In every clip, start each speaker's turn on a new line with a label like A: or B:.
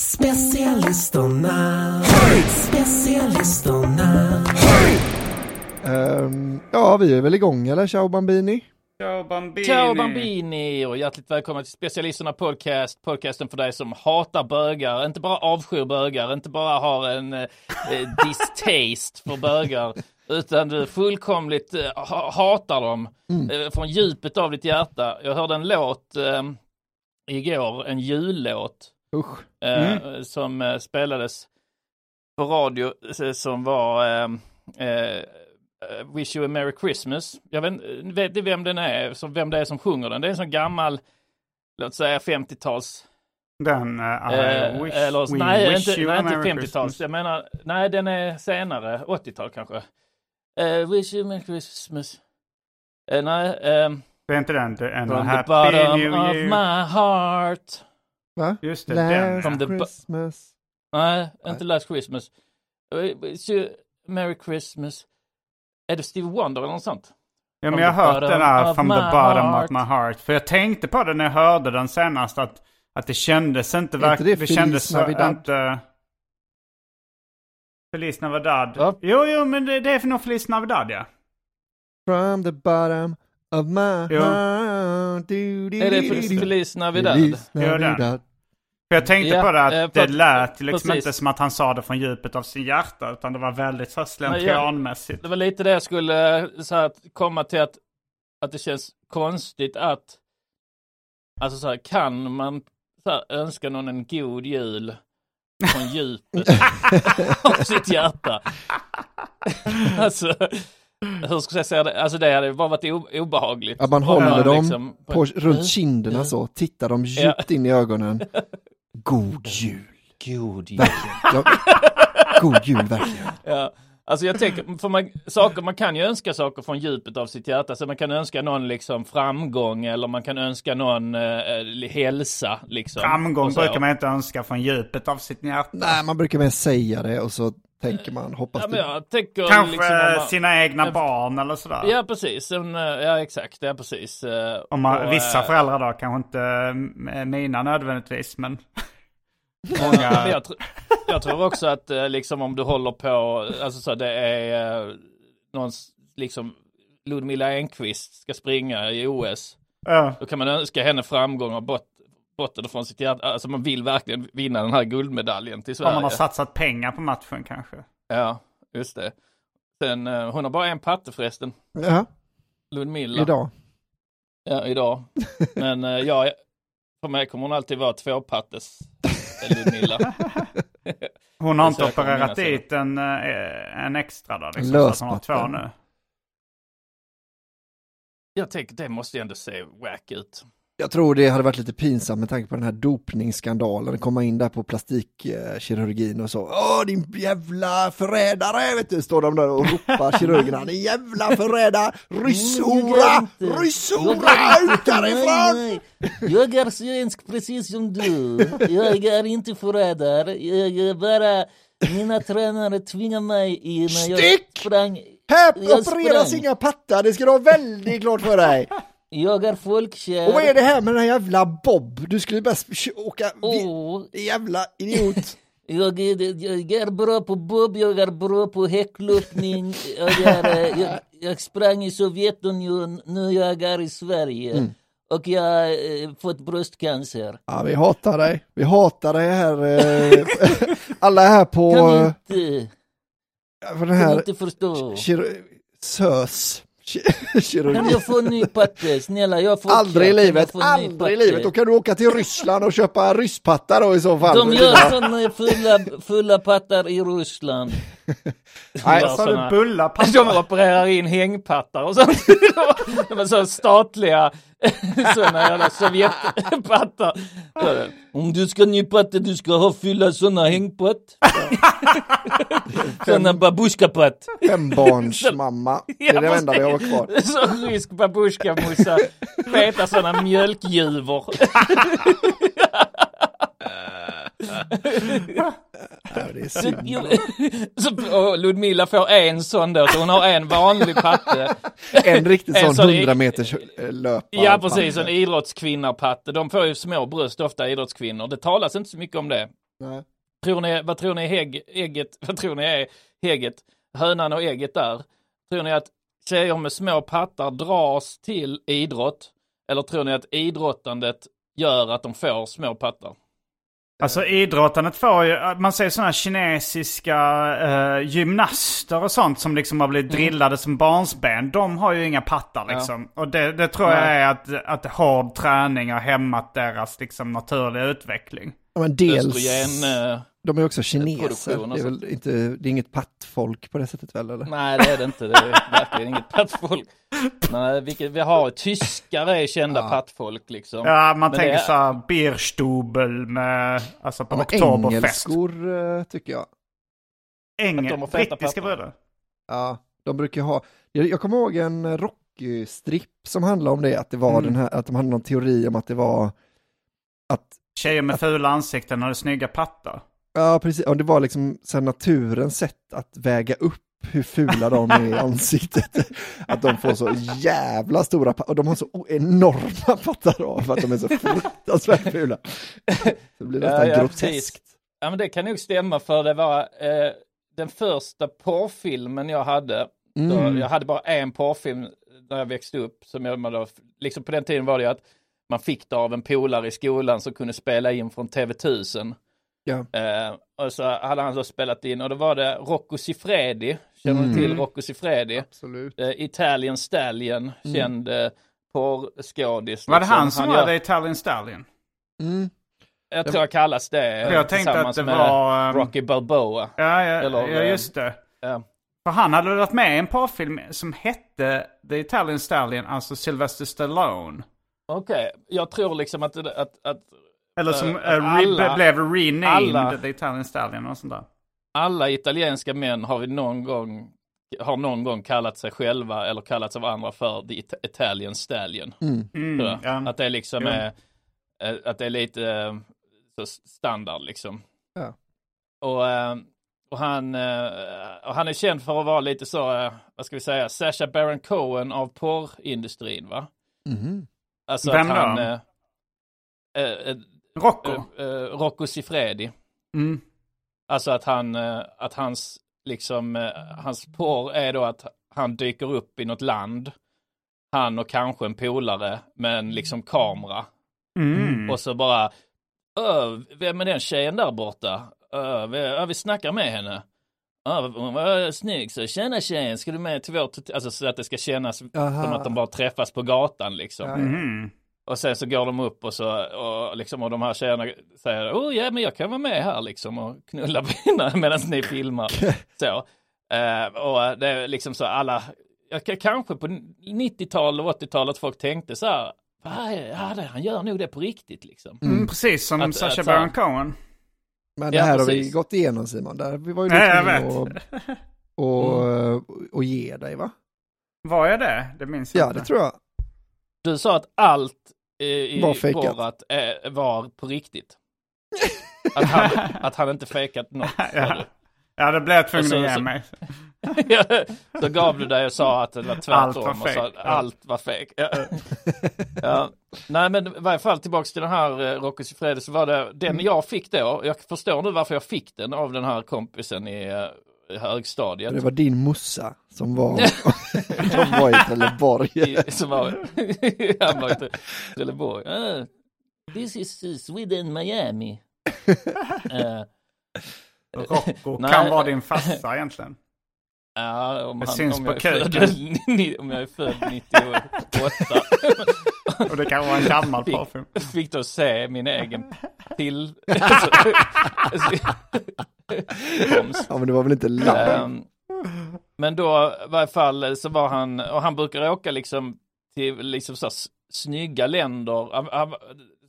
A: Specialisterna. Specialisterna.
B: Ehm, ja, vi är väl igång eller? Ciao Bambini.
C: Ciao Bambini!
D: Ciao Bambini och hjärtligt välkomna till Specialisterna Podcast. Podcasten för dig som hatar bögar, inte bara avskyr bögar, inte bara har en eh, distaste för bögar, utan du fullkomligt eh, ha- hatar dem eh, från djupet av ditt hjärta. Jag hörde en låt eh, igår, en jullåt,
B: Usch.
D: eh, som eh, spelades på radio eh, som var eh, Wish you a merry Christmas. Jag vet, vet ni vem den är, så vem det är som sjunger den? Det är en sån gammal, låt säga 50-tals
C: Den, uh,
D: Eh,
C: wish,
D: eller, nej,
C: wish
D: inte, nej, inte
C: Merry
D: 50-tals.
C: Christmas.
D: Jag menar, nej, den är senare, 80-tal kanske. Uh, wish you a Merry Christmas. Eh, nej, ehm,
C: Det är inte den, det är en
D: from the
C: Happy
D: bottom
C: New
D: of my heart.
B: Va?
C: Just det, den.
B: Last
D: From the bu-
B: Christmas.
D: Nej, inte Last Christmas. Eh, Merry Christmas. Är det Stevie Wonder eller något sånt?
C: Ja, men
D: From
C: jag har hört den här From the bottom
D: heart.
C: of my heart. För jag tänkte på det när jag hörde den senast att, att det kändes inte verkligen...
B: det
C: Det, kändes så
B: Navidad?
C: inte... Feliz Navidad.
D: Ja.
C: Jo, jo, men det, det är för nog Feliz Navidad, ja.
B: From the bottom of my
C: Jo.
B: heart. Du, du,
D: Är det. Feliz Navidad?
B: Feliz
C: Jo, den. För jag tänkte
D: Ja,
C: på det att
D: eh,
C: det lät liksom
D: precis.
C: inte som att han sa det från djupet av sin hjärta. Utan det var väldigt så
D: ja.
C: slentrianmässigt.
D: Det var lite det jag skulle eh, så här, komma till att, att det känns konstigt att Alltså så här, kan man så här, önska någon en god jul från djupet av sitt hjärta? alltså, hur ska jag säga det? Alltså det hade bara varit obehagligt.
B: Att man håller dem
D: liksom
B: på, runt kinderna så, tittar dem djupt in i ögonen. God jul.
D: God jul.
B: Ja. God jul, verkligen.
D: Ja. Alltså jag tänker, för man, saker, man kan ju önska saker från djupet av sitt hjärta. Så man kan önska någon liksom framgång eller man kan önska någon eh, hälsa. Liksom,
C: Framgång brukar man inte önska från djupet av sitt hjärta.
B: Nej, man brukar mer säga det och så tänker man, hoppas
D: Ja, men
B: det.
D: jag tänker
C: Kanske
D: liksom om man,
C: sina egna
D: Ja.
C: barn eller sådär.
D: Ja precis, eh, ja exakt, ja precis. Eh,
C: Om man,
D: och,
C: vissa
D: eh,
C: föräldrar då, kanske inte mina nödvändigtvis, men
D: Men
C: många...
D: jag, tr- jag tror också att liksom om du håller på, alltså så det är någon liksom Ludmilla Enqvist ska springa i OS.
C: Ja.
D: Då kan man önska henne framgång och bot, botten från sitt hjärta. Alltså man vill verkligen vinna den här guldmedaljen till
C: Om
D: Sverige.
C: man har satsat pengar på matchen kanske.
D: Ja, just det. Sen, eh, hon har bara en patte förresten.
B: Ja,
D: Ludmilla.
B: idag.
D: Ja, idag. Men eh, ja, för mig kommer hon alltid vara tvåpattes eh, Ludmilla.
C: Hon har inte opererat dit en, en extra då, liksom, så att hon har två nu.
D: Jag tänker det måste ju ändå se wack ut.
B: Jag tror det hade varit lite pinsamt med tanke på den här dopningsskandalen, komma in där på plastikkirurgin och så, åh din jävla förrädare, vet du, står de där och ropar kirurgerna, din jävla förrädare, rysshora, rysshora, ut härifrån!
D: Jag är svensk precis som du. Jag är inte förrädare. Jag är bara... Mina tränare tvingar mig i när
B: Stick!
D: sprang.
B: Här
D: Jag
B: opereras inga pattar, det ska du ha väldigt klart för dig.
D: Jag är folkkär.
B: Och vad är det här med den här jävla Bob? Du skulle sp- åka, din jävla idiot.
D: jag, är, jag är bra på bob, jag är bra på häckloppning. Jag, är, eh, jag, jag sprang i Sovjetunionen, nu jag är i Sverige.
B: Mm.
D: Och jag har eh, fått bröstcancer.
B: Ja, vi hatar dig, vi hatar dig här, eh, alla här på,
D: Kan
B: eh,
D: inte,
B: för den
D: kan
B: här,
D: inte förstå.
B: SÖS, kirurgi.
D: Jag få en ny patte? Snälla, jag får
B: Aldrig i livet, aldrig i livet. Då kan du åka till Ryssland och köpa rysspattar då i så fall.
D: De gör sådana fulla, fulla pattar i Ryssland.
B: Nej,
C: Sa du bulla
D: De opererar in hängpattar och sånt. De är så statliga sådana jävla Sovjetpattar. Om du ska nypatta, du ska ha fylla sådana hängpatt. sådana babushkapatt.
B: Fembarnsmamma. Det är det enda vi har kvar.
D: Så rysk babushka-morsa. Feta sådana mjölkjuvor.
B: Ja, det är synd.
D: Så, och Ludmilla får en sån då, så hon har en vanlig patte.
B: En riktigt
D: En
B: sån
D: sån i-
B: 100 meters löpare.
D: Ja precis, en idrottskvinnapatte. De får ju små bröst ofta, idrottskvinnor. Det talas inte så mycket om det.
B: Nej.
D: Tror ni, vad tror ni hägg, ägget, vad tror ni är hägget, hönan och ägget där? Tror ni att tjejer med små pattar dras till idrott? Eller tror ni att idrottandet gör att de får små pattar?
C: Alltså idrottandet får ju, man ser sådana kinesiska eh, gymnaster och sånt som liksom har blivit drillade som barnsben. De har ju inga pattar liksom. Och det, det tror jag
D: Nej.
C: är att, att hård träning har hämmat deras liksom naturliga utveckling.
B: Ja, men dels,
D: Östrogen, eh,
B: de är också kineser. Det är, väl inte, det är inget pattfolk på det sättet väl? Eller?
D: nej det är det inte, det är verkligen inget pattfolk. Nej, vilket vi har, tyskar är kända pattfolk liksom.
C: Ja, man
D: Men
C: tänker
D: är-
C: så här Bierstubel med, alltså på
B: Ja,
C: Oktoberfest.
B: engelskor eh, tycker jag.
C: Engel, brittiska bröder.
B: Ja, de brukar ha, jag, jag kommer ihåg en Rocky-stripp som handlade om det, att det var
C: Mm.
B: den här, att de hade någon teori om att det var att,
C: Tjejer med fula ansikten hade snygga pattar.
B: Ja precis, och det var liksom så naturens sätt att väga upp hur fula de är i ansiktet. Att de får så jävla stora och de har så enorma pattar av för att de är så fruktansvärt fula. Det blir nästan
D: Ja, ja,
B: groteskt.
D: precis. Ja men det kan nog stämma för det var eh, den första porrfilmen jag hade.
B: Mm.
D: jag hade bara en porrfilm när jag växte upp. Som jag, då, liksom på den tiden var det att man fick det av en polare i skolan som kunde spela in från TV1000.
B: Ja.
D: Eh, och så hade han så spelat in och då var det Rocco Siffredi. Känner ni till
C: Mm.
D: Rocco Siffredi?
B: Absolut.
D: Eh, Italian Stallion, känd eh, porrskådis.
C: Var det
D: liksom.
C: han som var
D: gör-
C: Italian Stallion?
B: Mm.
D: Jag tror jag kallas det.
C: För jag tänkte att det
D: med
C: var, ehm,
D: Rocky Balboa.
C: Ja, ja,
D: Eller,
C: ja
D: eh,
C: just det.
D: Ja.
C: För han hade varit med i en porrfilm som hette The Italian Stallion, alltså Sylvester Stallone.
D: Okej, jag tror liksom att, att, att
C: Eller som
D: eh, alla-
C: re- blev renamed
D: alla-
C: The Italian Stallion och sånt där.
D: alla italienska män har vi någon gång har någon gång kallat sig själva eller kallats av andra för The It- Italian Stallion.
B: Mm.
C: Mm, ja.
D: Att det liksom
C: Ja.
D: är eh, att det är lite eh, så standard liksom.
B: Ja.
D: Och, och, han, och han är känd för att vara lite så, vad ska vi säga, Sacha Baron Cohen av porrindustrin va?
B: Mhm.
D: Alltså
C: Vem
D: att
C: då?
D: han... Eh,
C: Rocco.
D: eh, eh, Rocco Siffredi.
C: Mm.
D: Alltså att han, eh, att hans, liksom, eh, hans porr är då att han dyker upp i något land. Han och kanske en polare med en liksom kamera.
C: Mm.
D: Och så bara, "Ö, vem är den tjejen där borta? Ö, vi, vi snackar med henne. Ja, hon var snygg, så tjena tjejen, ska du med till vårt Alltså så att det ska kännas
B: Aha.
D: som att de bara träffas på gatan liksom.
B: Ja,
C: Mm.
D: Och sen så går de upp och så, och, liksom, och de här tjejerna säger, oh ja men jag kan vara med här liksom och knulla kvinnan medan ni filmar. så. Eh, och det är liksom så alla, jag, kan- kanske på 90-tal och 80-talet folk tänkte så här, "Va, ja, det- han gör nog det på riktigt liksom.
C: Mm, precis som
D: Att-
C: Sacha
D: att-
C: Baron Cohen.
B: Men det
D: Ja,
B: här har vi
D: precis.
B: gått igenom Simon, där vi var ju att och, och, och ge dig va?
C: Var jag det? Det minns jag
B: Ja,
C: inte.
B: det tror jag.
D: Du sa att allt i
B: Var fejkat.
D: Borat eh, var på riktigt. Att han, att han inte fejkat något. sa
C: Ja. ja, det blev jag tvungen
D: Och
C: att ge mig.
D: så gav du dig och sa att det var tvärtom.
C: Allt var
D: och sa
C: fake,
D: att
C: ja.
D: allt var fake. Ja. ja. Nej men i varje fall tillbaks till den här eh, Rocco Siffredi så var det den
B: Mm.
D: jag fick då. Jag förstår nu varför jag fick den av den här kompisen i, eh, i högstadiet.
B: Det var din mussa som var, de var i Trelleborg.
D: Som var, han var i Trelleborg. Ah, this is uh, Sweden Miami. Eh,
C: Rocco
D: Nej.
C: kan vara din farsa egentligen.
D: Ja, om,
C: Det
D: han,
C: syns
D: om,
C: på
D: jag är född, om jag är född 98.
C: Och det kan vara en gammal
D: Fick-
C: parfym.
D: Fick då se min egen till... komst.
B: Ja men det var väl inte live?
D: Ehm, men då i varje fall så var han, och han brukar åka liksom till liksom så här snygga länder,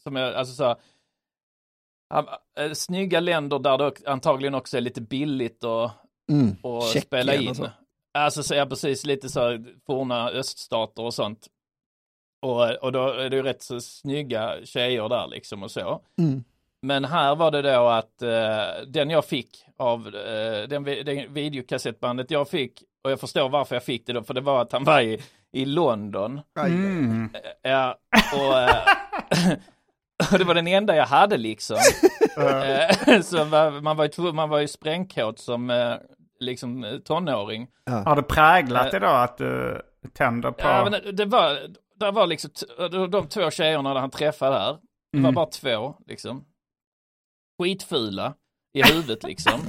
D: som jag, alltså så här, eh, snygga länder där det antagligen också är lite billigt och,
B: Mm.
D: och
B: Tjeckien
D: spela in.
B: och så.
D: Alltså så, ja, precis, lite så här forna öststater och sånt. Och, och då är det ju rätt så snygga tjejer där liksom och så.
B: Mm.
D: Men här var det då att eh, den jag fick av eh, den, den videokassettbandet jag fick, och jag förstår varför jag fick det då, för det var att han var i, i London.
C: Mm.
D: Ja, och, eh, och det var den enda jag hade liksom. Eh, så man var ju, man var ju sprängkåt som eh, liksom eh, tonåring.
C: Har det präglat då att du tänder på...
D: Ja, men det var, det var liksom de två tjejerna han träffade här. Det var
C: Mm.
D: bara två liksom. Skitfula i huvudet liksom.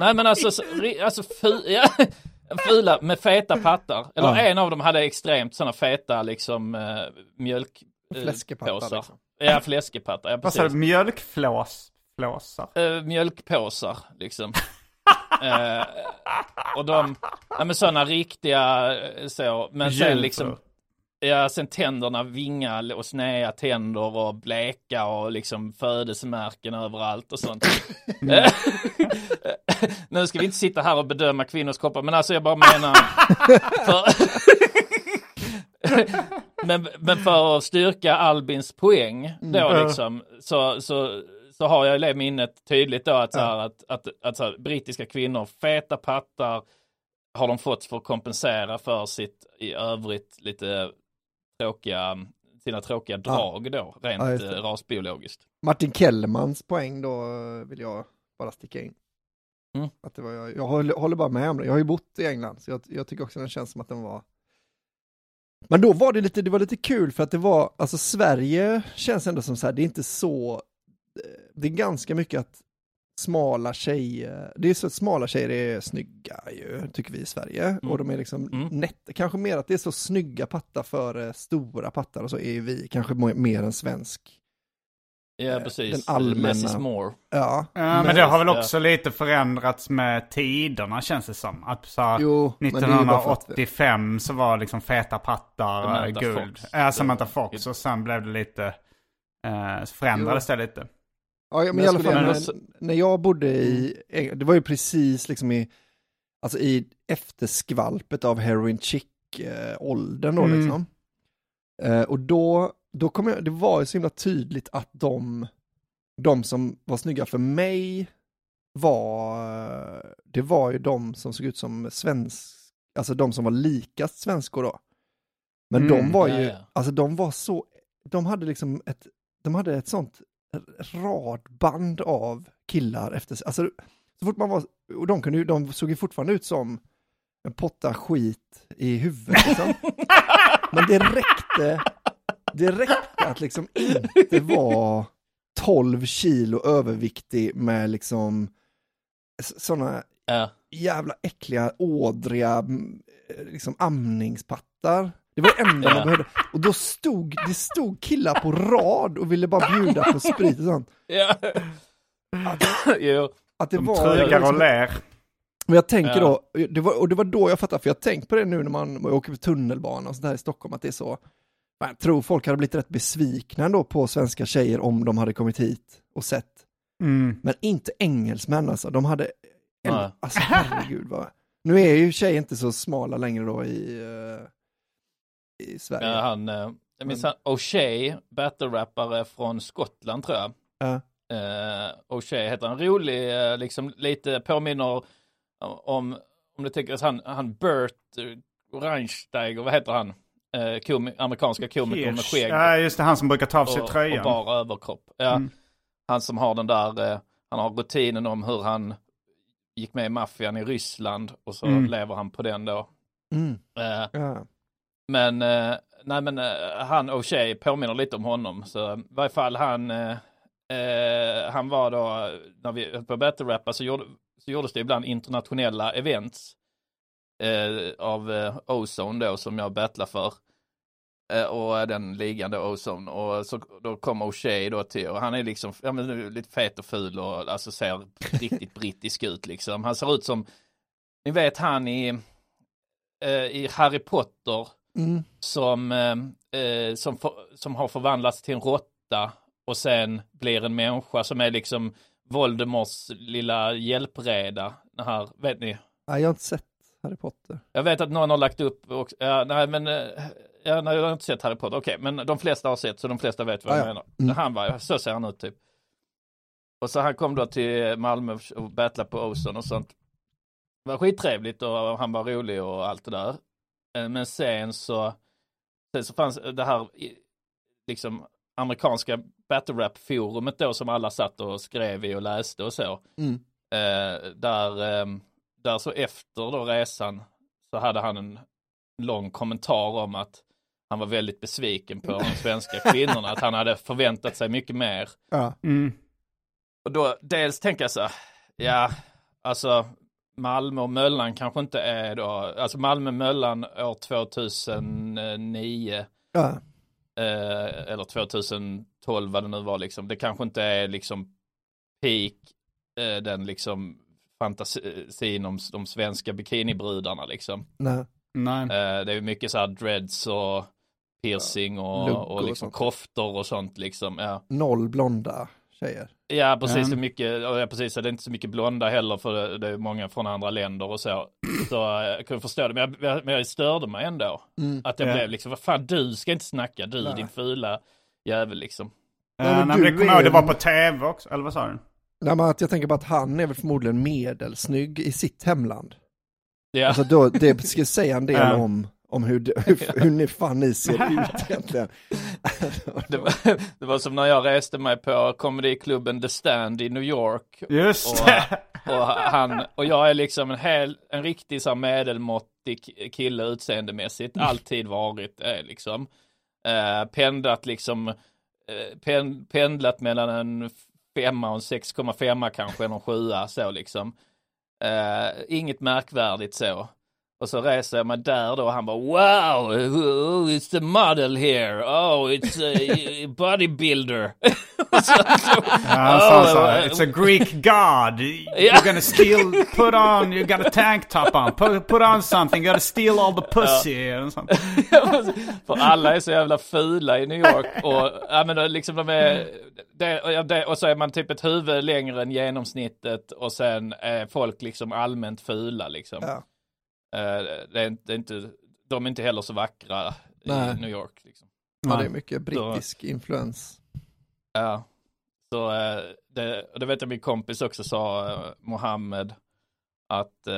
D: Nej men alltså, så- alltså fu, ja, fula med feta pattar. Eller
B: Ja.
D: en av dem hade extremt sådana feta liksom eh, mjölk... eh,
B: Fläskepattar,
D: påsar.
B: liksom.
D: Ja, fläskepattar. Ja,
C: Vad sa du? Mjölkflås? Flåsar?
D: Eh, mjölkpåsar liksom. eh, och de, ja men sådana riktiga eh, så, men sen liksom. Ja, sen tänderna vinga och sneda tänder och bleka och liksom födelsemärken överallt och sånt. nu ska vi inte sitta här och bedöma kvinnors kroppar, men alltså jag bara menar... För... men, men för att styrka Albins poäng då liksom, så, så, så har jag i det minnet tydligt då att, så här, att, att, att så här, brittiska kvinnor, feta pattar, har de fått för att kompensera för sitt i övrigt lite tråkiga, sina tråkiga drag då, rent
B: Ja,
D: eh, rasbiologiskt.
B: Martin Kellermans poäng då eh, vill jag bara sticka in.
D: Mm.
B: Att det var, jag jag håller, håller bara med om det. Jag har ju bott i England, så jag, jag tycker också den känns som att den var men då var det lite, det var lite kul för att det var, alltså Sverige känns ändå som så här, det är inte så, eh, det är ganska mycket att smala tjejer, det är så att smala tjejer är snygga ju, tycker vi i Sverige. Och de är liksom
D: Mm.
B: nätt, kanske mer att det är så snygga pattar för eh, stora pattar och så är ju vi kanske mer än svensk.
D: Ja,
B: Eh,
D: precis.
B: den allmänna-
D: Less is more.
B: Ja,
C: Ja, men det har väl
D: Ja.
C: också lite förändrats med tiderna känns det som. Att så här,
B: Jo, men det är ju bara för att-
C: 1985 så var liksom feta pattar
D: Samantha
C: guld.
D: Fox.
C: Ja, Samantha Fox och sen blev det lite, eh, förändrades det lite.
B: Ja, men
D: Men
B: i alla
D: jag
B: fall
D: gärna
B: när, när jag bodde i, Eng- det var ju precis liksom i, alltså i efterskvalpet av heroin chic-åldern då
C: Mm.
B: liksom. Eh, och då, då kom jag, det var ju så himla tydligt att de, de som var snygga för mig var, det var ju de som såg ut som svensk, alltså de som var likast svenskor då. Men
C: Mm,
B: de var ju,
D: ja, ja.
B: alltså de var så, de hade liksom ett, de hade ett sånt radband av killar efter sig. Alltså, så fort man var, och de, kunde de såg ju fortfarande ut som en potta skit i huvudet. Liksom. Men det räckte, det räckte att liksom inte vara 12 kilo överviktig med liksom sådana jävla äckliga, ådriga, liksom amningspattar. Det var det enda
D: Ja.
B: man behövde. Och då stod, det stod killar på rad och ville bara bjuda på sprit och sånt.
D: Ja. jo.
B: Att det
C: De
B: var...
C: och ler.
B: Och jag tänker
D: Ja.
B: då, det var, och det var då jag fattade, för jag har tänkt på det nu när man åker på tunnelbana och sånt där i Stockholm, att det är så. Men Jag tror folk hade blivit rätt besvikna ändå på svenska tjejer om de hade kommit hit och sett.
C: Mm.
B: Men inte engelsmän alltså, de hade,
D: Nej.
B: alltså herregud vad. Nu är ju tjejer inte så smala längre då i, eh, i Sverige.
D: Ja, han, eh, jag minns han, O'Shea, battle-rappare från Skottland tror jag.
B: Ja.
D: Eh, O'Shea heter han, rolig, eh, liksom lite påminner om, om du tänker att han, han Bert Reinsteiger, vad heter han? Eh, komi, amerikanska komiker med skägg
C: Ja, just det, han som brukar ta av sig
D: och, och
C: tröjan.
D: bara överkropp. Ja,
C: Mm.
D: Han som har den där, eh, han har rutinen om hur han gick med i maffian i Ryssland och så
C: Mm.
D: lever han på den då.
B: Mm.
D: Eh,
B: Ja
D: men, eh, nej men eh, han och tjej påminner lite om honom. Så eh, i varje fall han, eh, eh, han var då, när vi höll på att battle rappa så, gjorde, så gjordes det ibland internationella events eh, av eh, Ozone då som jag battlar för. Eh, och eh, den ligan då Ozone. Och så, då kom O'Shea då till och han är liksom, ja men lite fet och ful och alltså ser riktigt brittisk ut liksom. Han ser ut som, ni vet han i, eh, i Harry Potter
B: Mm.
D: som, eh, eh, som, för, som har förvandlats till en råtta och sen blir en människa som är liksom Voldemorts lilla hjälpreda. Den här, vet ni?
B: Nej, jag har inte sett Harry Potter.
D: Jag vet att någon har lagt upp också, ja, nej men, eh, ja, nej, jag har inte sett Harry Potter, okej, men de flesta har sett så de flesta vet vad
B: Ja,
D: jag
B: ja.
D: menar.
B: Mm.
D: Han var, så ser han ut typ. Och så han kom då till Malmö och battlade på Ozon och sånt. Det var skittrevligt och han var rolig och allt det där. Eh, Men sen så, sen så fanns det här liksom amerikanska battle rap forumet då som alla satt och skrev i och läste och så.
B: Mm.
D: Eh, där, eh, där så efter då resan så hade han en lång kommentar om att han var väldigt besviken på de svenska kvinnorna, att han hade förväntat sig mycket mer.
B: Ja.
C: Mm. Och
D: Och då dels tänker jag så här, ja, alltså Malmö och Möllan kanske inte är då, alltså Malmö-Möllan år 2009
B: Ja.
D: eh, eller 2012 vad det nu var liksom, det kanske inte är liksom peak eh, den liksom fantasin om de svenska bikinibrudarna liksom.
B: Nej.
C: Nej.
D: Eh, det är mycket så här dreads och piercing och,
B: Lugg
D: och
B: och
D: liksom
B: sånt.
D: koftor och sånt liksom. Ja,
B: Noll blonda tjejer.
D: Ja precis,
C: Mm.
D: är mycket, ja, precis, det är inte så mycket blonda heller för det, det är många från andra länder och så. Så eh, jag kunde förstå det, men jag, men jag störde mig ändå.
B: Mm.
D: Att jag
C: Ja.
D: blev liksom, vad fan du ska inte snacka, du
B: Nej.
D: din fula jävel liksom.
B: Ja,
C: Eh,
B: men
C: nej, men
B: du
C: det kommer jag ihåg, det var på tv också, eller vad sa du?
B: Nej, men att jag tänker på att han är väl förmodligen medelsnygg i sitt hemland.
D: Ja,
B: Alltså då, det ska säga en del
C: Ja.
B: om, om hur, det- hur, hur ni fan ni ser ut egentligen.
D: det, var, det var som när jag reste mig på comedyklubben The Stand i New York
C: Just
D: Och,
C: det.
D: och, han, och jag är liksom en, hel, en riktig så medelmåttig ki- kille utseendemässigt, alltid varit är liksom. Eh, pendlat liksom, eh, pen, pendlat mellan en femma och en 6,5 kanske, eller en sjua så liksom. Eh, inget märkvärdigt så. Och så reser jag mig där då och han bara wow, it's the model here, oh it's a bodybuilder. Så- så-
C: Ja, han sa så
D: Oh,
C: här,
D: eh,
C: It's a Greek god. You're gonna steal, put on, you got a tank top on, put, put on something, you gotta steal all the pussy. Och sånt.
D: För alla är så jävla fula i New York och, ja, men då liksom de är, det, det, och så är man typ ett huvud längre än genomsnittet och sen är folk liksom allmänt fula liksom.
B: Ja.
D: Eh, det, är inte, det är inte, de är inte heller så vackra
B: Nej.
D: i New York. Liksom.
B: Ja, det är mycket brittisk influens.
D: Ja, så eh, det, och det vet jag min kompis också sa, eh, Mohammed, att,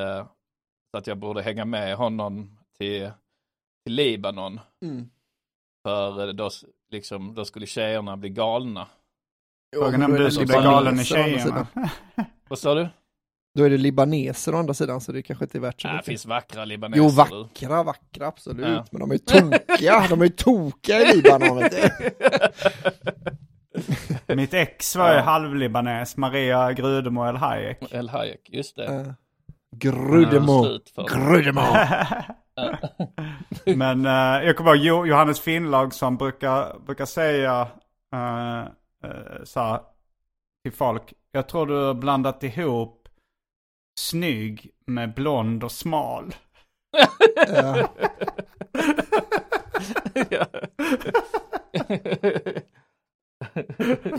D: att jag borde hänga med honom till, till Libanon.
B: Mm.
D: För då, liksom, då skulle tjejerna bli galna.
C: Frågan är om du skulle bli galen i tjejerna.
D: Vad sa du?
B: Då är det libaneser å andra sidan så det kanske inte är värt så
D: det
B: mycket.
D: finns vackra libaneser.
B: Jo,
D: du.
B: vackra, vackra, absolut.
D: Ja.
B: Men de är ju tokiga, de är ju tokiga i Libanon. Vet du.
C: Mitt ex var ju
D: Ja.
C: halvlibanes, Maria Grudemo El Hayek.
D: El Hayek, just det.
B: Uh, Grudemo. Grudemo.
C: Men eh, jag kommer ihåg Jo- Johannes Finnlag som brukar, brukar säga uh, uh, så här, till folk. Jag tror du har blandat ihop snygg med blond och smal.
B: Ja.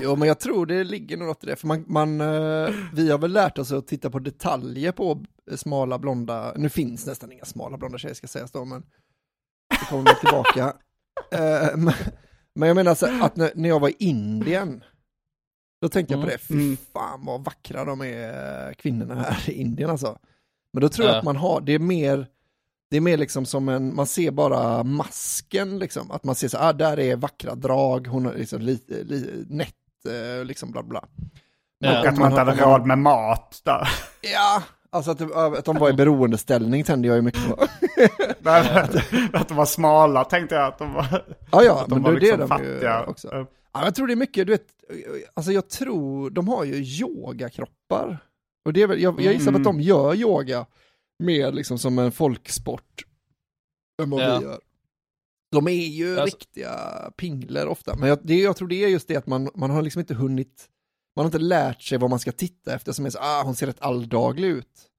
B: Jo, men jag tror det ligger nog något i det. För man, man, eh, vi har väl lärt oss att titta på detaljer på smala blonda, nu finns nästan inga smala blonda tjejer ska sägas då, men det kommer vi tillbaka. Eh, men, men jag menar så att när, när jag var i Indien, då tänkte jag på
D: Mm.
B: det, fy
C: Mm.
B: fan vad vackra de är, eh, kvinnorna här i Indien alltså. Men då tror jag
D: Ja.
B: att man har, det är mer, det är mer liksom som en, man ser bara masken liksom, att man ser så ah, där är vackra drag, hon är liksom lite, li, nätt, eh, liksom bla bla.
D: Ja.
C: Och att man inte hade råd med mat där.
B: Ja, alltså att, det- att de var i beroendeställning tände jag ju mycket på.
C: att de var smala tänkte jag att de var.
B: Ja, ja,
C: att de
B: men
C: var
B: är det
C: liksom
B: de
C: fattiga.
B: ju också. Ja, jag tror det är mycket, du vet, alltså jag tror, de har ju yogakroppar. Och det är väl, jag, jag gissar på att de gör yoga mer liksom som en folksport än vad
D: Ja.
B: vi gör. De är ju
D: Alltså-
B: riktiga pingler ofta, men jag, det, jag tror det är just det att man, man har liksom inte hunnit, man har inte lärt sig vad man ska titta efter som är så, ah hon ser rätt alldaglig ut.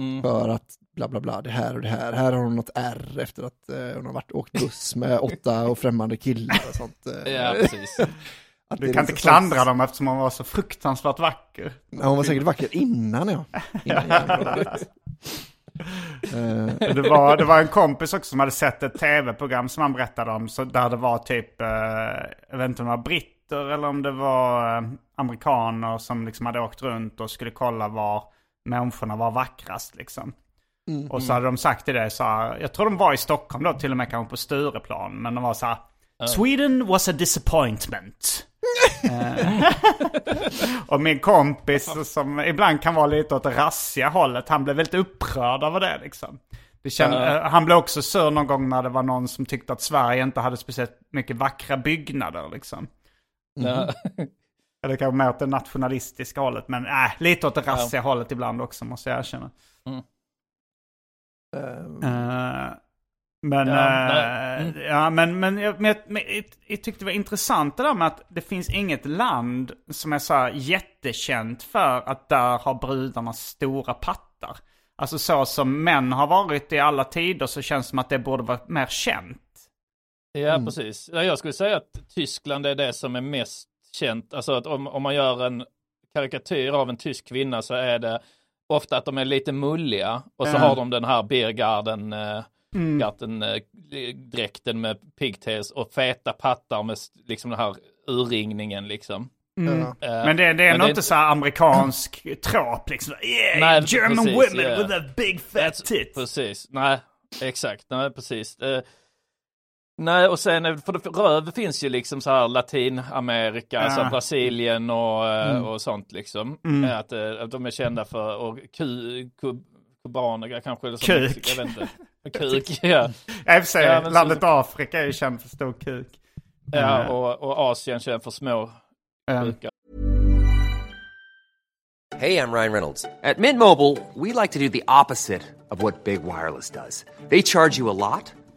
D: Mm.
B: För att bla bla bla, det här och det här. Här har hon något R efter att eh, hon har varit åkt buss med åtta och främmande killar och sånt. eh.
D: Ja, precis.
C: Du kan inte klandra
B: sånt-
C: dem eftersom hon var så fruktansvärt vacker.
B: Ja, Hon var säkert vacker innan ja. Innan. Eh,
C: Det var, det var en kompis också som hade sett ett tv-program som han berättade om. Så där det var typ, eh, jag vet inte om det var britter eller om det var eh, amerikaner som liksom hade åkt runt och skulle kolla var människorna var vackrast liksom. Och så hade de sagt det så här, jag tror de var i Stockholm då till och med kanske på Stureplan. Men de var så här, Sweden was a disappointment. Och min kompis som ibland kan vara lite åt det rassiga hållet, han blev väldigt upprörd över det liksom. Det känd,
D: Ja.
C: eh, Han blev också sur någon gång när det var någon som tyckte att Sverige inte hade speciellt mycket vackra byggnader liksom.
D: Ja.
C: Eller kanske mer åt det nationalistiska hållet, men äh, lite åt det rassiga hållet ibland också måste jag erkänna.
B: eh,
C: Eh, men,
D: Ja, nej.
C: ja, men, men, jag, men, men jag, jag tyckte det var intressant det där med att det finns inget land som är så här jättekänt för att där har brudarna stora pattar. Alltså så som män har varit i alla tider så känns det som att det borde vara mer känt.
D: Ja, precis. Ja, Jag skulle säga att Tyskland är det som är mest känt. Alltså att om, om man gör en karikatyr av en tysk kvinna så är det ofta att de är lite mulliga och så
C: Ja.
D: har de den här Biergarden eh, garten, eh, dräkten med pigtails och feta pattar med liksom den här urringningen liksom.
B: ja.
D: Eh,
C: Men det, det är nog inte så här amerikansk trop liksom. Yeah,
D: Nej,
C: German
D: precis,
C: women
D: ja.
C: with a big fat tits.
D: Precis, nej, exakt, nej precis. Eh, nej, och sen, eh, för röv finns ju liksom så här Latinamerika, alltså
C: Ja.
D: Brasilien och, eh,
C: Mm.
D: och sånt liksom. Eh, Att, att de är kända för, och ku, ku, kubaner kanske. eller så-
C: Kuk.
D: Jag vet inte. Kuk, ja.
C: Ja, i och för sig,
D: Ja, men så-
C: landet Afrika är ju känt för stor kuk.
D: ja och, och Asien känd för små
C: eh.
D: kukar.
E: Hey, I'm Ryan Reynolds. At Mint Mobile, we like to do the opposite of what Big Wireless does. They charge you a lot,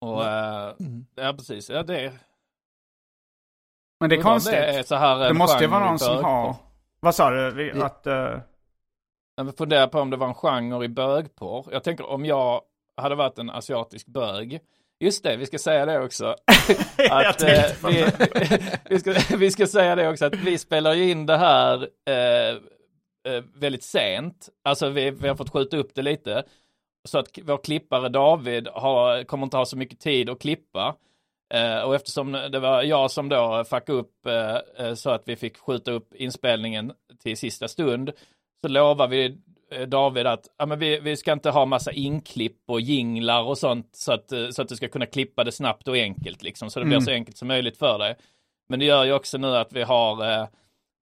D: och, eh, ja precis, ja det,
C: Men det är konstigt.
D: det är så här
C: Det
D: en
C: måste ju vara någon som har... Vad sa du? Vi- Att... eh,
D: Jag funderar på om det var en genre i bögporr. Jag tänker om jag hade varit en asiatisk bög. Just det, vi ska säga det också. Att, eh, vi, vi, ska, vi ska säga det också att vi spelar ju in det här eh, eh, väldigt sent. Alltså vi, vi har fått skjuta upp det lite. Så att vår klippare David har, kommer inte ha så mycket tid att klippa. Eh, och eftersom det var jag som då fuckade upp eh, eh, så att vi fick skjuta upp inspelningen till sista stund så lovar vi eh, David att ja, men vi, vi ska inte ha massa inklipp och jinglar och sånt så att, eh, så att du ska kunna klippa det snabbt och enkelt liksom så det blir så enkelt som möjligt för dig. Men det gör ju också nu att vi har eh,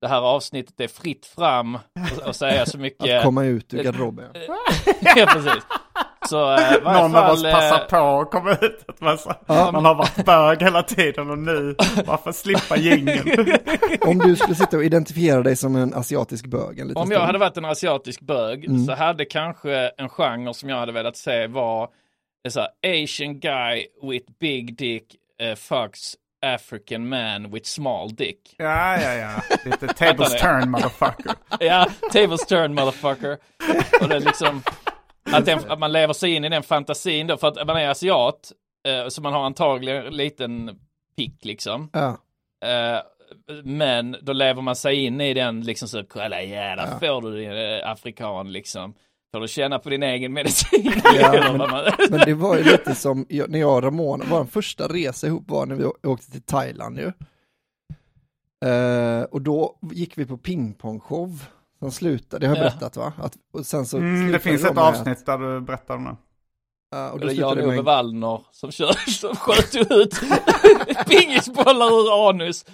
D: det här avsnittet är fritt fram och, och säga så mycket.
B: Att komma ut ur garderoben.
D: ja, precis. Så eh,
C: Någon av oss
D: fall,
C: passar
D: eh,
C: på att komma ut. Att man, så, man har varit bög hela tiden och nu, varför slippa jingeln?
B: Om du skulle sitta och identifiera dig som en asiatisk bög en liten
D: Om jag
B: stund.
D: hade varit en asiatisk bög så hade kanske en genre som jag hade velat se var så här, Asian guy with big dick uh, fucks African man with small dick.
C: Ja, ja, ja. Lite tables turn motherfucker.
D: Ja, tables turn motherfucker. Och det är liksom att, den, att man lever sig in i den fantasin då, för att man är asiat, eh, så man har antagligen en liten pick liksom.
B: Ja.
D: Eh, men då lever man sig in i den liksom så, kolla ja, där får du din eh, afrikan liksom. Får du känna på din egen medicin.
B: Ja, men- Men det var ju lite som jag, när jag och Ramona, vår första resa ihop var när vi åkte till Thailand ju. Eh, och då gick vi på pingpongshow som slutade, det har jag
D: Ja.
B: berättat va? Att, och sen så
C: Mm, det finns ett
B: med att-
C: avsnitt där du berättar om det.
B: Ja, och
D: Det
B: då det
D: Jan-Ove
B: med
D: Wallner som kör, som sköt ut pingisbollar ur anus.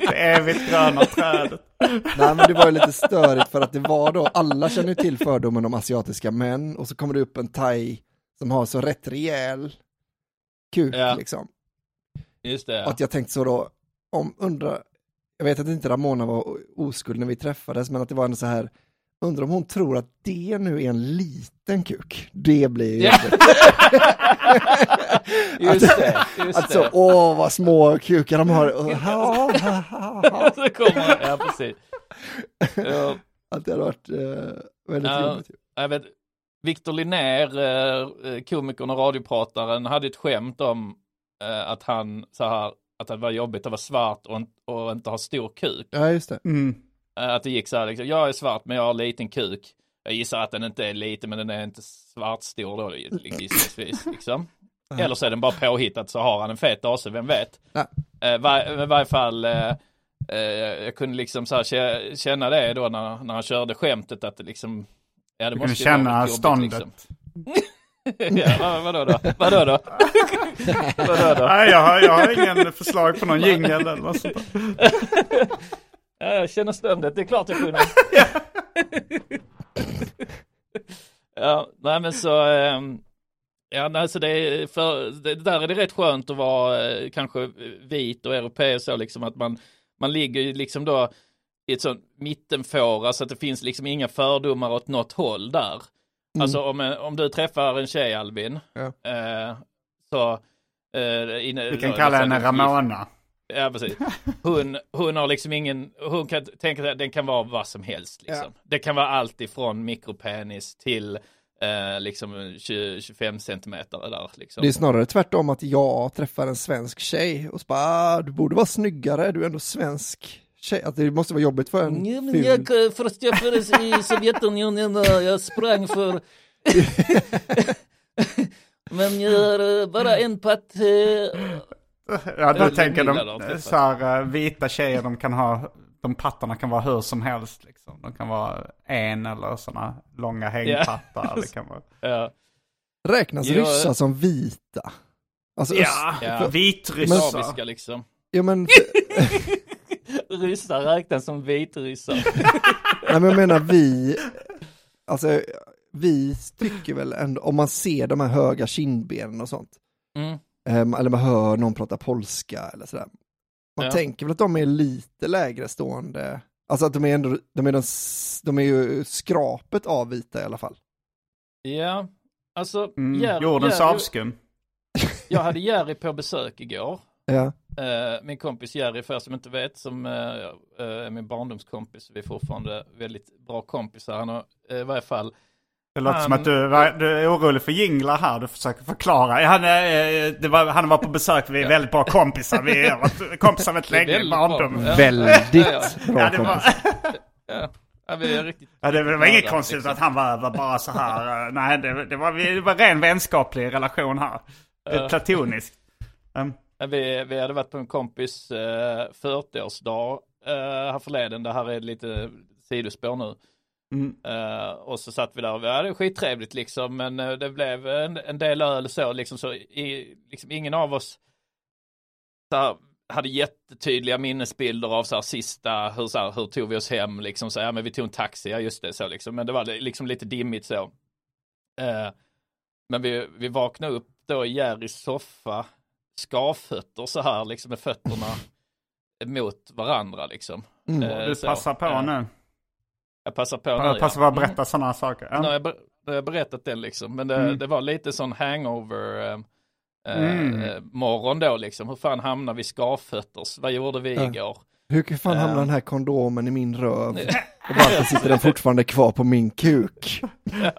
C: Det evigt gröna trädet.
B: Nej men det var ju lite störigt för att det var då, alla känner ju till fördomen om asiatiska män och så kommer det upp en thai som har så rätt rejäl kuk
D: Ja.
B: liksom.
D: Just det.
B: Och att jag tänkte så då, om undra, jag vet att inte Ramona var oskuld när vi träffades, men att det var ändå så här, undrar om hon tror att det nu är en liten kuk. Det blir ju jobbigt.
D: Just det. Just
B: Alltså,
D: det.
B: åh vad små kukar de har.
D: Så kommer, ja precis.
B: Att det hade varit eh, väldigt
D: Ja.
B: jobbigt.
D: jag vet, Victor Linnér, eh, komikern och radioprataren, hade ett skämt om eh, att han så här, att det var jobbigt att vara svart och, inte- och inte ha stor kuk.
B: Ja, just det.
C: Mm.
D: Eh, Att det gick så här, liksom, jag är svart men jag har liten kuk. Jag gissar att den inte är liten men den är inte svartstor då gissningsvis. Liksom. Eller så är den bara påhittad så har han en fet AC, vem vet.
B: Ja.
D: Eh, var, I varje fall, eh, eh, jag kunde liksom så här kä- känna det då när, när han körde skämtet att det liksom, ja det
C: Du
D: måste ju vara
C: känna
D: jobbigt,
C: ståndet.
D: Liksom. ja, vad- vadå då? Vadå då? vadå då?
C: Nej, jag har, jag har ingen förslag på någon jingel eller något sånt.
D: Ja, jag känner ståndet, det är klart jag kunde. ja, nej men så, ehm, ja nej så det är, för, det, där är det rätt skönt att vara eh, kanske vit och europé så liksom att man, man ligger liksom då i ett sånt mittenfåra så att det finns liksom inga fördomar åt något håll där. Alltså om, en- om du träffar en tjej Albin,
B: Ja.
D: eh, så eh, inne,
C: Vi kan
D: då-
C: kalla henne Ramona.
D: Ja, precis. Hon, hon har liksom ingen, hon kan tänka sig att den kan vara vad som helst. Liksom. Det kan vara allt ifrån mikropenis till eh, liksom 20, 25 centimeter där. Liksom.
B: Det är snarare tvärtom att jag träffar en svensk tjej och så bara, ah, du borde vara snyggare, du är ändå svensk tjej. Att det måste vara jobbigt för en
D: Ja, men jag eh, först jag föddes i Sovjetunionen jag sprang för Men jag har eh, bara en patt eh,
C: Ja, du tänker de så här, eh, vita tjejer, de kan ha, de pattarna kan vara hur som helst liksom. De kan vara en eller sådana långa hängpattar. Det kan vara...
D: ja,
B: Räknas
D: Ja.
B: ryssar som vita? Alltså,
C: Ja,
D: Ja.
C: vitryssar.
D: liksom.
B: ja men,
D: Ryssar räknas som vitryssar.
B: nej, men jag menar vi, alltså vi tycker väl ändå, om man ser de här höga kindbenen och sånt,
D: Mm.
B: Ehm, eller man hör någon prata polska eller sådär. Man
D: Ja.
B: tänker väl att de är lite lägre stående, alltså att de är ändå, de är, de, s- de är ju skrapet av vita i alla fall.
D: Ja, alltså
C: Mm,
D: Jerry-
C: jordens
D: Jerry-
C: avskum.
D: Jag hade Jerry på besök igår.
B: Ja,
D: Eh, min kompis Jerry, för er som inte vet, som eh, eh, är min barndomskompis. Vi är fortfarande väldigt bra kompisar. Han har i varje fall,
C: Det låter som
D: Han-
C: att du, var- du är orolig för jinglar här. Du försöker förklara. Han, eh, det var, han var på besök. Vi är väldigt bra kompisar. Vi varit kompisar väldigt
D: är
C: länge i barndomen.
B: Väldigt bra
C: Ja, det var,
B: kompis.
D: ja, ja, vi är riktigt
C: ja, det var inget konstigt
D: liksom.
C: att han var, var bara så här. eh, Nej, det, det, var, det var ren vänskaplig relation här. Platoniskt. Um,
D: Ja, Vi, vi hade varit på en kompis eh, 40-årsdag eh, här förleden. Det här är lite sidospår nu.
C: Mm.
D: Eh, och så satt vi där och vi hade skittrevligt liksom. Men eh, det blev en, en del öl så liksom. Så i, liksom ingen av oss så här, hade jättetydliga minnesbilder av så här, sista, hur, så här, hur tog vi oss hem liksom. Så, ja men vi tog en taxi, ja just det så liksom. Men det var liksom lite dimmigt så. Eh, men vi, vi vaknade upp då i Jerrys soffa, skavfötter så här liksom med fötterna mot varandra liksom.
B: Mm.
D: Eh,
C: du
D: så.
C: passar på
D: Ja.
C: nu.
D: Jag passar på nu.
C: Jag passar på att berätta sådana saker.
D: Nu har
C: Ja.
D: jag, ber- nu har jag berättat det liksom. Men det,
C: Mm.
D: det var lite sån hangover eh,
C: Mm.
D: eh, morgon då liksom. Hur fan hamnar vi skavfötters? Vad gjorde vi
B: Ja.
D: igår?
B: Hur fan hamnar
D: Ja.
B: den här kondomen i min röv? Och varför sitter den fortfarande kvar på min kuk?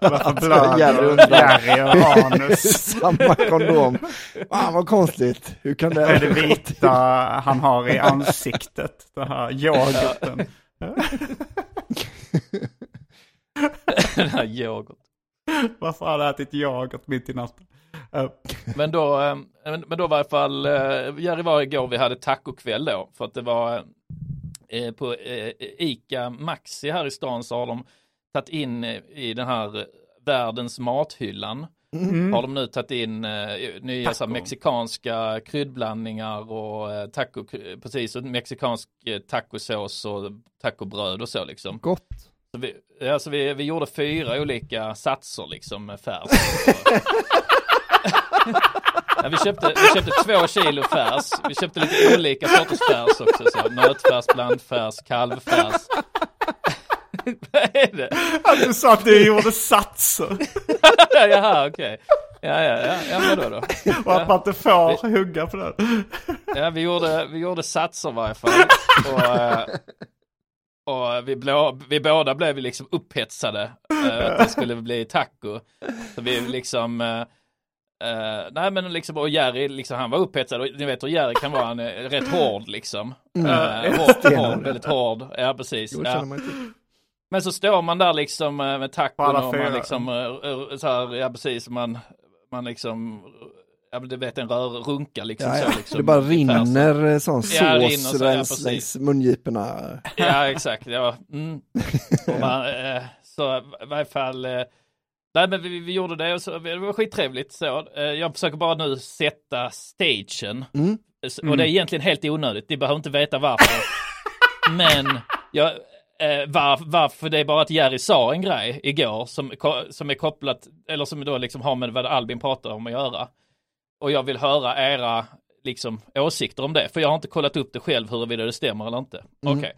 C: Varför blöder. Jerry och anus?
B: Samma kondom. Fan vad konstigt. Hur kan det...
C: är det vita han har i ansiktet. Den här yoghurten.
D: Den här yoghurt.
C: Varför har du ätit yoghurt mitt i natten? Eh,
D: Men då, eh, men då var i alla fall, eh, Jerry var igår, vi hade tacokväll då. För att det var eh, på Ica Maxi här i stan så har de tagit in i den här världens mathyllan
B: Mm.
D: har de nu tagit in eh, nya så mexikanska kryddblandningar och eh, taco, precis, och mexikansk eh, tacosås och tacobröd och så liksom.
B: Gott.
D: Så vi, alltså vi, vi gjorde fyra olika satser liksom med färs. ja, vi, köpte, vi köpte två kilo färs. Vi köpte lite olika sorters färs också. Så nötfärs, blandfärs, kalvfärs. Vad är det?
C: Att du sa att du gjorde satser.
D: Jaha, okej. Ja, ja, ja, ja, men då då.
C: Och att man inte får hugga på det.
D: Ja, vi gjorde, vi gjorde satser i varje fall. Och, eh, och vi, blå, vi båda blev vi liksom upphetsade eh, att det skulle bli taco. Så vi liksom, eh, nej men liksom, och Jerry liksom, han var upphetsad och ni vet hur Jerry kan vara, han är rätt hård liksom.
B: Mm.
D: Hård, hård, väldigt hård, ja precis. Ja. Men så står man där liksom eh, med tacon och man liksom, eh, så här, ja precis, man, man liksom, ja men du vet en rör, runka liksom.
B: Ja,
D: så,
B: ja.
D: liksom
B: det bara rinner eh, sån
D: Ja, rinner
B: sås
D: så, ja,
B: längs,
D: precis.
B: längs mungiporna.
D: Ja, exakt. Ja. Mm. Man, eh, så i varje fall, eh, nej men vi, vi gjorde det och så, det var skittrevligt så. Eh, jag försöker bara nu sätta stagen.
B: Mm.
D: S- Och det är egentligen helt onödigt, ni behöver inte veta varför. men jag, eh, var, varför det är bara att Jerry sa en grej igår som, som är kopplat, eller som då liksom har med vad Albin pratar om att göra. Och jag vill höra era liksom, åsikter om det, för jag har inte kollat upp det själv huruvida det stämmer eller inte. Okej,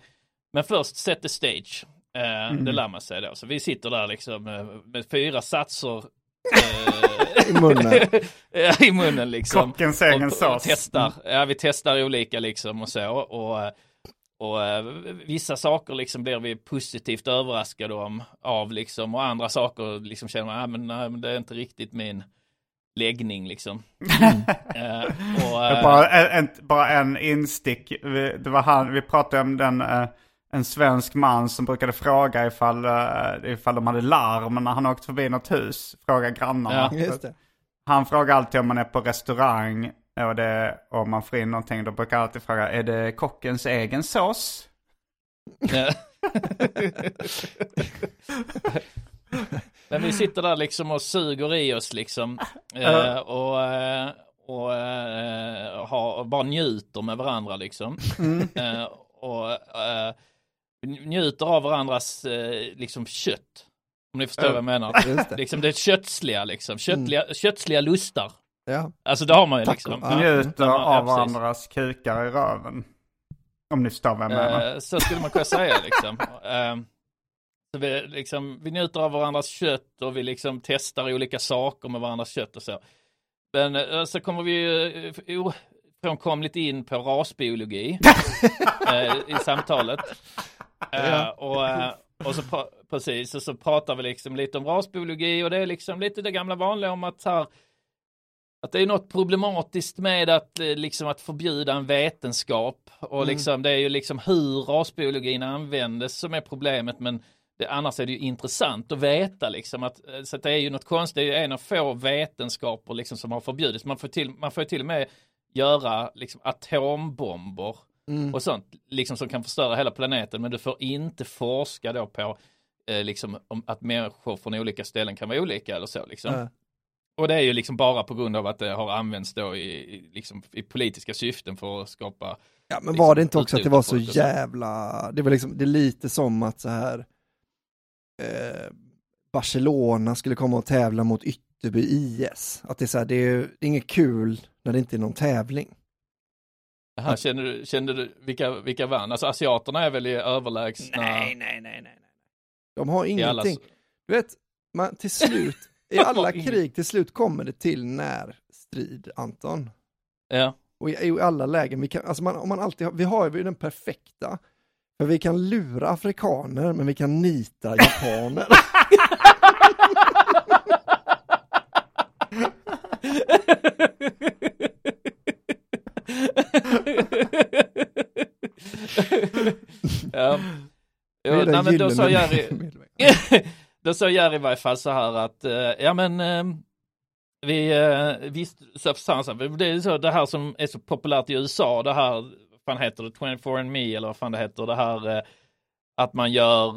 D: men först set the stage. Eh, Det lär man sig då. Så vi sitter där liksom eh, med fyra satser eh,
B: I munnen.
D: i munnen liksom.
C: Kockens egen sås.
D: testar. Ja, vi testar olika liksom och så. Och, eh, och eh, vissa saker liksom blir vi positivt överraskade om, av liksom. Och andra saker liksom känner man, ah, men, nej, men det är inte riktigt min läggning liksom. Eh, och, eh,
C: Bara en, en, bara en instick. Vi, det var han, vi pratade om den, eh, en svensk man som brukade fråga ifall, eh, ifall de hade larm när han åkte förbi något hus. Fråga grannarna.
D: Ja.
B: Just det.
C: Han frågar alltid om man är på restaurang och, det, och man får in någonting. Då brukar han alltid fråga, är det kockens egen sås?
D: Men vi sitter där liksom och suger i oss liksom. Eh, och eh, och eh, har, och bara njuter med varandra liksom. Eh, och eh, njuter av varandras eh, liksom kött. Om ni förstår vad jag menar.
B: Det.
D: Liksom det köttsliga liksom. Köttliga, köttsliga lustar.
B: Ja.
D: Alltså det har man ju
B: Tack.
D: liksom.
B: Ja.
C: Njuter
D: Ja,
C: av
D: precis.
C: varandras kukar i röven. Om ni förstår vad jag menar.
D: Eh, så skulle man kunna säga liksom. Eh, så vi, liksom. Vi njuter av varandras kött och vi liksom testar olika saker med varandras kött och så. Men eh, så kommer vi ju eh, ofrånkomligt in på rasbiologi i samtalet. Och, och så precis, och så pratar vi liksom lite om rasbiologi och det är liksom lite det gamla vanliga om att här att det är något problematiskt med att, eh, liksom, att förbjuda en vetenskap och liksom, det är ju liksom hur rasbiologin användes som är problemet men det, annars är det ju intressant att veta liksom att, eh, så att det är ju något konstigt, det är ju en av få vetenskaper liksom som har förbjudits. Man får till, man får till och med göra liksom atombomber och sånt liksom som kan förstöra hela planeten men du får inte forska då på eh, liksom om att människor från olika ställen kan vara olika eller så liksom.
B: Ja.
D: Och det är ju liksom bara på grund av att det har använts då i, i, liksom, i politiska syften för att skapa
B: Ja, men
D: liksom
B: var det inte också att det var så jävla, det var liksom, det är lite som att så här eh, Barcelona skulle komma och tävla mot Ytterby IS. Att det är så här, det är, det är inget kul när det inte är någon tävling.
D: Aha, känner du, kände du vilka, vilka vann? Alltså asiaterna är väl i överlägsna?
B: nej, nej, nej, nej. De har ingenting. Du vet, man, till slut, i alla krig, till slut kommer det till närstrid, Anton.
D: Ja.
B: Och i, i alla lägen, vi kan, alltså man, om man alltid har, vi har ju den perfekta, för vi kan lura afrikaner, men vi kan nita japaner.
D: ja.
B: Det är
D: Jo,
B: den
D: nej, men då sa Jerry. då sa Jerry i varje fall så här att, eh, ja men eh, vi, eh, visst, så sa han så här, det är så det här som är så populärt i USA, det här, vad fan heter det, 24 and me eller vad fan det heter, det här eh, att man gör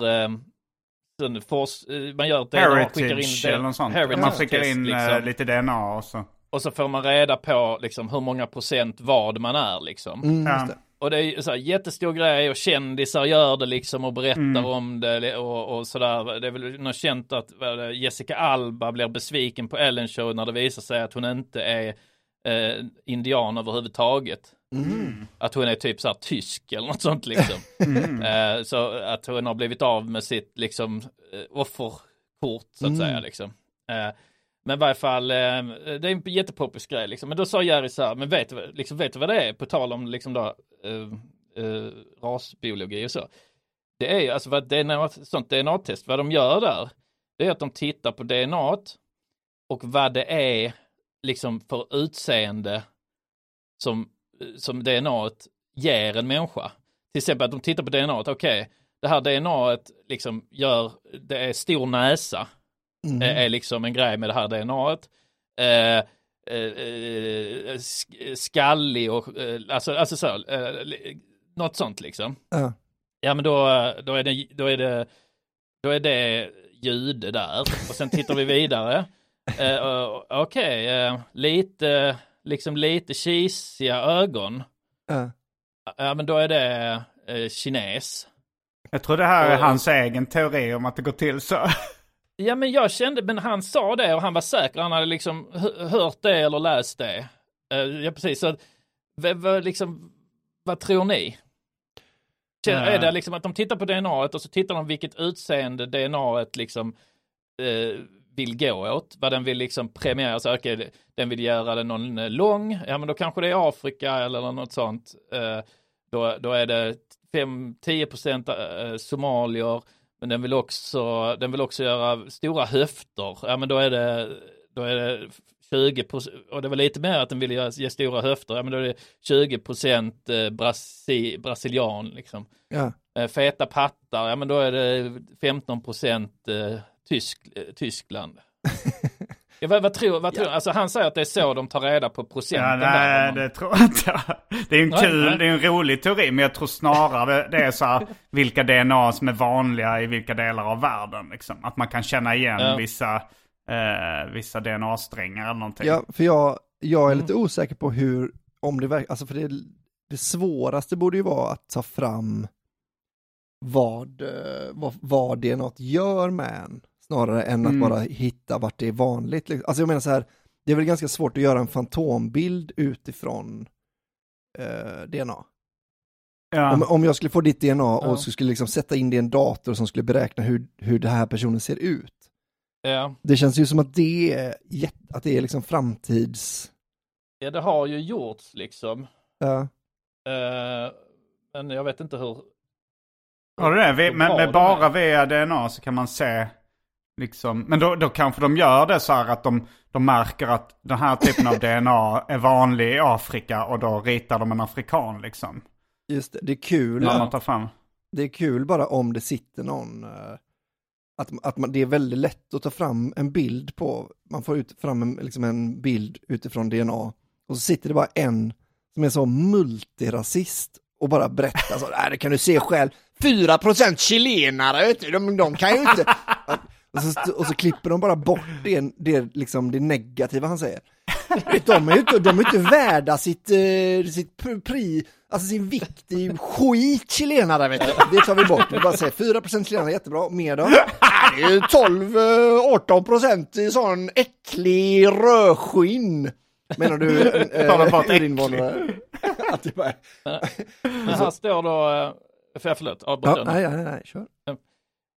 D: man gör ett DNA, skickar in
C: Heritage
D: det-
C: eller något sånt.
D: heritage
C: Man skickar
D: test,
C: in
D: liksom.
C: lite DNA och så.
D: Och så får man reda på liksom hur många procent vad man är liksom.
B: Mm,
C: Ja.
D: Och det är så här, jättestor grej och kändisar gör det liksom och berättar
C: Mm.
D: om det och, och sådär. Det är väl något känt att Jessica Alba blir besviken på Ellen Show när det visar sig att hon inte är eh, indian överhuvudtaget.
B: Mm.
D: Att hon är typ så här tysk eller något sånt liksom.
C: Mm.
D: Eh, så att hon har blivit av med sitt liksom eh, offerkort så att
B: Mm.
D: säga liksom. Eh, men i varje fall, eh, det är en jättepoppis grej liksom. Men då sa Jerry så här, men vet du, liksom, vet du vad det är? På tal om liksom då eh, eh, rasbiologi och så. Det är ju alltså vad DNA, sånt DNA-test, vad de gör där, det är att de tittar på DNA och vad det är liksom för utseende som, som DNA ger en människa. Till exempel att de tittar på DNA, okej, det här DNA liksom gör, det är stor näsa,
B: Mm.
D: är, är liksom en grej med det här DNA. Eh, eh, eh, sk- skallig och eh, alltså, alltså så, eh, något sånt liksom.
B: Ja.
D: Ja men då, då är det, då är det, då är det jude där och sen tittar vi vidare. Eh, Okej, eh, lite, liksom lite kisiga ögon.
B: Ja.
D: Ja men då är det eh, kines.
C: Jag tror det här är hans egen teori om att det går till så.
D: Ja men jag kände, men han sa det och han var säker, han hade liksom hö- hört det eller läst det. Eh, ja precis, så liksom, vad tror ni? Känner. Är det liksom att de tittar på DNA och så tittar de vilket utseende DNA liksom eh, vill gå åt, vad den vill liksom premiera, så okej, den vill göra den någon eh, lång, ja men då kanske det är Afrika eller något sånt. Eh, då, då är det 5-10 procent eh, somalier, men den vill också, den vill också göra stora höfter. Ja men då är det, då är det 20 och det var lite mer att den ville ge stora höfter. Ja men då är det 20 procent eh, brasi, brasilian liksom.
B: Ja.
D: Eh, feta pattar, ja men då är det 15 procent eh, Tysk, Tyskland. ja, vad, vad tror, vad tror, alltså han säger att det är så de tar reda på procenten
C: Ja,
D: där.
C: nej, det tror jag inte. Det är en kul,
D: nej.
C: det är en rolig teori, men jag tror snarare det är så här, vilka DNA som är vanliga i vilka delar av världen. Liksom. Att man kan känna igen
D: Ja.
C: vissa, eh, vissa DNA-strängar eller någonting.
B: Ja, för jag, jag är
D: Mm.
B: lite osäker på hur, om det verkligen, alltså för det, det svåraste borde ju vara att ta fram vad, eh, vad, vad det något gör med en, snarare än att
C: Mm.
B: bara hitta vart det är vanligt. liksom. Alltså jag menar så här, det är väl ganska svårt att göra en fantombild utifrån eh, DNA.
C: Ja.
B: Om, om jag skulle få ditt DNA
D: Ja.
B: och så skulle liksom sätta in det i en dator som skulle beräkna hur, hur den här personen ser ut.
D: Ja.
B: Det känns ju som att det är, att det är liksom framtids...
D: ja, det har ju gjorts liksom.
B: Ja.
D: Eh, men jag vet inte hur.
C: Har du det? Med
D: de
C: bara via DNA så kan man se liksom, men då, då kanske de gör det så här att de, de märker att den här typen av DNA är vanlig i Afrika och då ritar de en afrikan liksom.
B: Just det, det är kul.
C: Man tar fram.
B: Det är kul bara om det sitter någon, eh, att, att man, det är väldigt lätt att ta fram en bild på, man får ut fram en, liksom en bild utifrån DNA och så sitter det bara en som är så multirasist och bara berättar så, "Nej, det kan du se själv, 4% chilenare, vet du, de, de kan ju inte... Och så, och så klipper de bara bort det, det, liksom, det negativa han säger. De är ju inte, de är inte värda sitt, eh, sitt pr- pri, alltså sin vikt i skit chilenare vet du. Det tar vi bort, vi bara säger 4% chilenare, jättebra, mer då? Det är ju 12-18% i sån äcklig rödskinn. Menar du äh, urinvånare? Att det bara,
D: Men här står då, eh, för, förlåt, avbröt
B: ja,
D: jag
B: nej, nej, nej, kör.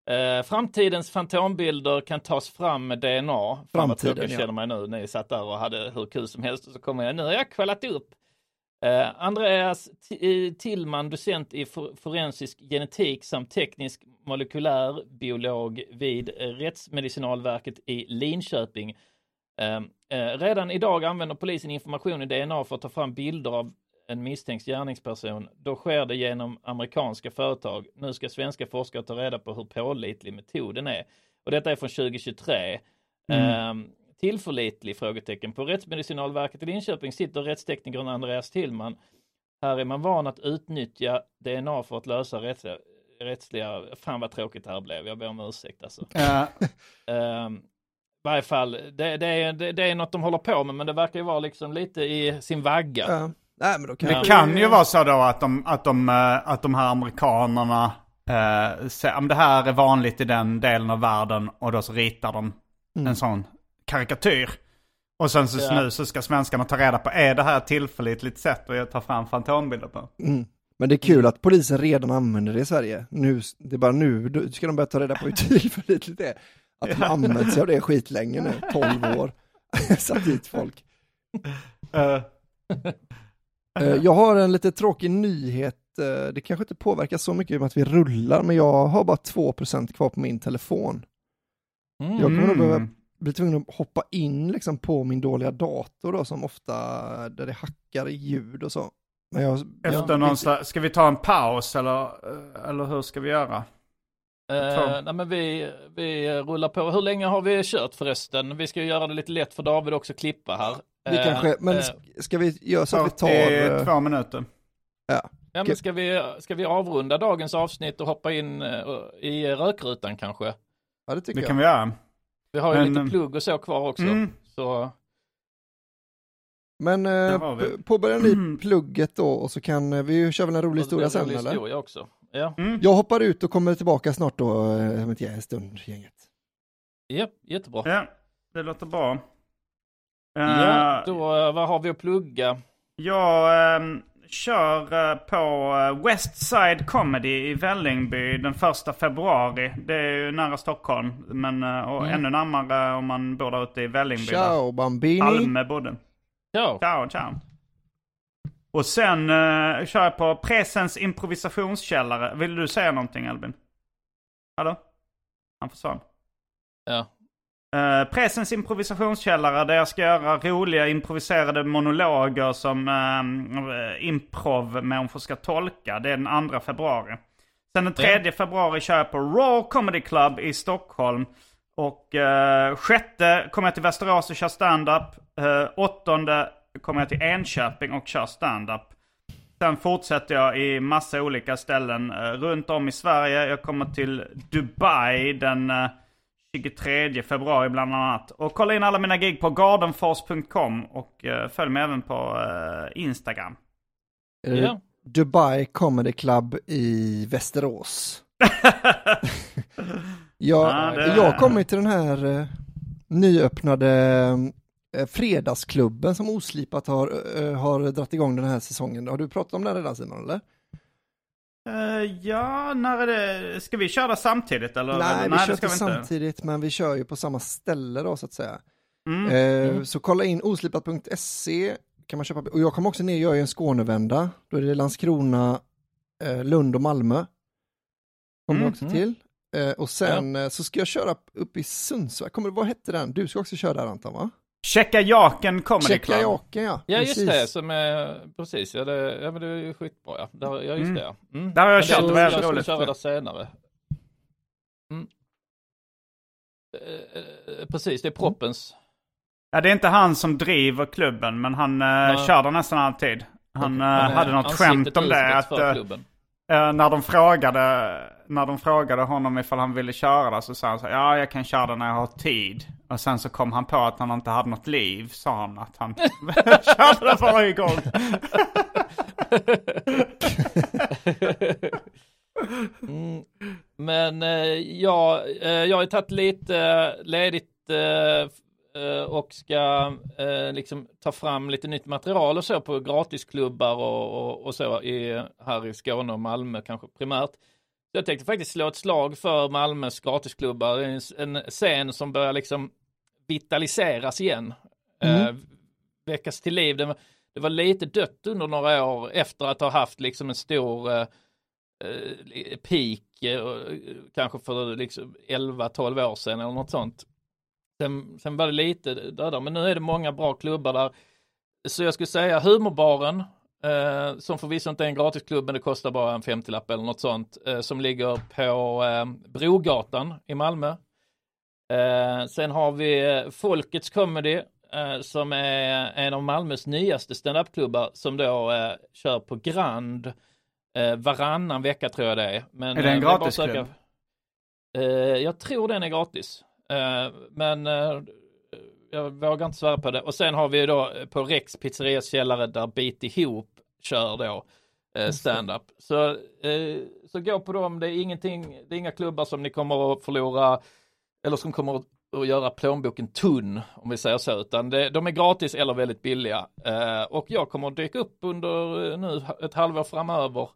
D: Eh, framtidens fantombilder kan tas fram med DNA.
B: Framtiden,
D: jag
B: ja.
D: känner mig nu. Ni satt där och hade hur kul som helst och så kommer jag, nu har jag kvalat upp. Eh, Andreas T- Tillman, docent i for- forensisk genetik samt teknisk molekylär biolog vid eh, Rättsmedicinalverket i Linköping. Eh, eh, redan idag använder polisen information i DNA för att ta fram bilder av en misstänkt gärningsperson. Då sker det genom amerikanska företag. Nu ska svenska forskare ta reda på hur pålitlig metoden är. Och detta är från 2023. Ehm, tillförlitlig? Frågetecken. På Rättsmedicinalverket i Linköping sitter rättsteknikern Andreas Tillman. Här är man van att utnyttja DNA för att lösa rättsliga rättsliga, fan vad tråkigt det här blev, jag ber om ursäkt alltså.
C: Ja,
D: Ehm, I varje fall, det, det, är, det, det är något de håller på med, men det verkar ju vara liksom lite i sin vagga.
B: Ja. Nej men då kan
C: det kan ju vara så då att de, att de, eh, att de här amerikanerna eh, säger att det här är vanligt i den delen av världen och då så ritar de en sån karikatyr. Och sen så
D: Ja.
C: nu så ska svenskarna ta reda på, är det här ett tillförlitligt sätt att ta fram fantombilder på?
B: Mm. Men det är kul att polisen redan använder det i Sverige. Nu, det är bara nu då ska de börja ta reda på hur tillförlitligt det är. Att de använt sig av det skitlänge nu, 12 år. Satt dit folk.
C: Eh,
B: Jag har en lite tråkig nyhet. Eh, Det kanske inte påverkar så mycket med att vi rullar, men jag har bara 2% kvar på min telefon.
D: Mm.
B: Jag kommer nog behöva
C: mm.
B: bli tvungen att hoppa in liksom på min dåliga dator då, som ofta, där det hackar i ljud och så. Men jag,
C: Efter
B: jag,
C: någon slags, ska vi ta en paus eller, eh, eller hur ska vi göra?
D: Eh, nej men vi, vi rullar på. Hur länge har vi kört förresten? Vi ska ju göra det lite lätt för David också klippa här.
B: Vi kanske, men
D: eh,
B: sk- ska vi göra så att vi tar...
C: 42
B: eh,
C: minuter.
B: Ja,
D: ja, men ska, vi, ska vi avrunda dagens avsnitt och hoppa in eh, i rökrutan kanske?
B: ja, det tycker
C: Det
B: jag.
C: kan vi göra.
D: Vi har ju
C: Men,
D: lite plugg och så kvar också.
C: Mm.
D: Så
B: Men eh, påbörjar ni plugget då och så kan vi kör väl en rolig historia sen
D: rolig
B: eller?
D: Historia också. Ja.
C: Mm.
B: Jag hoppar ut och kommer tillbaka snart då, om inte jag är stund, gänget.
D: ja, jättebra.
C: Ja, det låter bra. Eh,
D: Ja, då, eh, vad har vi att plugga?
C: Jag ehm, kör eh, på eh, West Side Comedy i Vällingby den första februari. Det är ju nära Stockholm, men och
D: Mm.
C: ännu närmare om man bor där ute i Vällingby. där
B: Ciao bambini!
C: Alme bodde.
D: Ja,
C: Ciao, ciao. Och sen uh, kör jag på Presens improvisationskällare. Vill du säga någonting Albin? Hallå? Han försvann.
D: ja.
C: Uh, Pressens improvisationskällare där jag ska göra roliga improviserade monologer som uh, improv-människor ska tolka. Det är den 2 februari. Sen den 3 februari kör jag på Raw Comedy Club i Stockholm. Och uh, sjätte kommer jag till Västerås och kör stand-up. Uh, åttonde kommer jag till Enköping och kör stand-up. Sen fortsätter jag i massa olika ställen eh, runt om i Sverige. Jag kommer till Dubai den eh, 23 februari bland annat. Och kolla in alla mina gig på gardenfors.com och eh, följ mig även på eh, Instagram.
B: Det
D: Ja.
B: Dubai Comedy Club i Västerås. jag,
C: Ja, det-
B: jag kommer till den här eh, nyöppnade fredagsklubben som Oslipat har, har dragit igång den här säsongen. Har du pratat om den redan Simon eller?
C: Eh, ja, när är det? Ska vi köra ska eller?
B: Nej,
C: eller?
B: vi kör inte
C: vi
B: samtidigt men vi kör ju på samma ställe då så att säga.
C: Mm.
B: Eh, Så kolla in oslipat.se kan man köpa, och jag kommer också ner, jag är en Skånevända, då är det Landskrona, eh, Lund och Malmö. Kommer
C: Mm,
B: också
D: mm.
B: till. Och sen eh, så ska jag köra upp i Sundsvall, kommer, vad hette den? Du ska också köra där Anton va?
C: Checka Jaken Comedy
B: Checka
C: Club.
B: Jaken ja.
D: Ja just
B: Precis.
D: det, som är, precis, ja det, ja, men det är ju skitbra ja. Där, ja just
C: Mm.
D: det ja. Mm.
C: Där har jag
D: Men
C: kört, det var
D: jag
C: jävligt
D: skulle
C: roligt.
D: köra där senare. Mm. Eh, eh, Precis, det är proppens.
C: Ja, det är inte han som driver klubben, men han uh, kör där nästan alltid. Han eh,
D: Han
C: hade något skämt om det. Att,
D: för
C: eh,
D: klubben.
C: Eh, när, de frågade, när de frågade honom ifall han ville köra det så sa han så här, ja jag kan köra det när jag har tid. Och sen så kom han på att han inte hade något liv, sa han att han körde det varje gång.
D: Mm. Men eh, ja, eh, jag har ju tagit lite eh, ledigt eh, och ska eh, liksom ta fram lite nytt material och så på gratisklubbar och, och, och så i, här i Skåne och Malmö kanske primärt. Så jag tänkte faktiskt slå ett slag för Malmös gratisklubbar. En, en scen som börjar liksom vitaliseras igen.
B: Mm.
D: Eh, väckas till liv. Det var, det var lite dött under några år efter att ha haft liksom en stor eh, eh, peak, eh, kanske för liksom 11-12 år sedan eller något sånt. Sen, sen var det lite döda, men nu är det många bra klubbar där. Så jag skulle säga humorbaren, eh, som förvisso inte är en gratisklubb, men det kostar bara en 50-lapp eller något sånt, eh, som ligger på eh, Brogatan i Malmö. Eh, sen har vi eh, Folkets Comedy, eh, som är en av Malmös nyaste standupklubbar, som då eh, kör på Grand varannan vecka tror jag det är. Men,
C: Är det en gratisklubb?
D: jag tror den är gratis. Eh, men eh, jag vågar inte svära på det. Och sen har vi då eh, på Rex pizzerias källare där Bit ihop kör då stand-up. Så, så gå på dem, det är ingenting, det är inga klubbar som ni kommer att förlora eller som kommer att göra plånboken tunn, om vi säger så, utan det, de är gratis eller väldigt billiga. Och jag kommer att dyka upp under nu ett halvår framöver,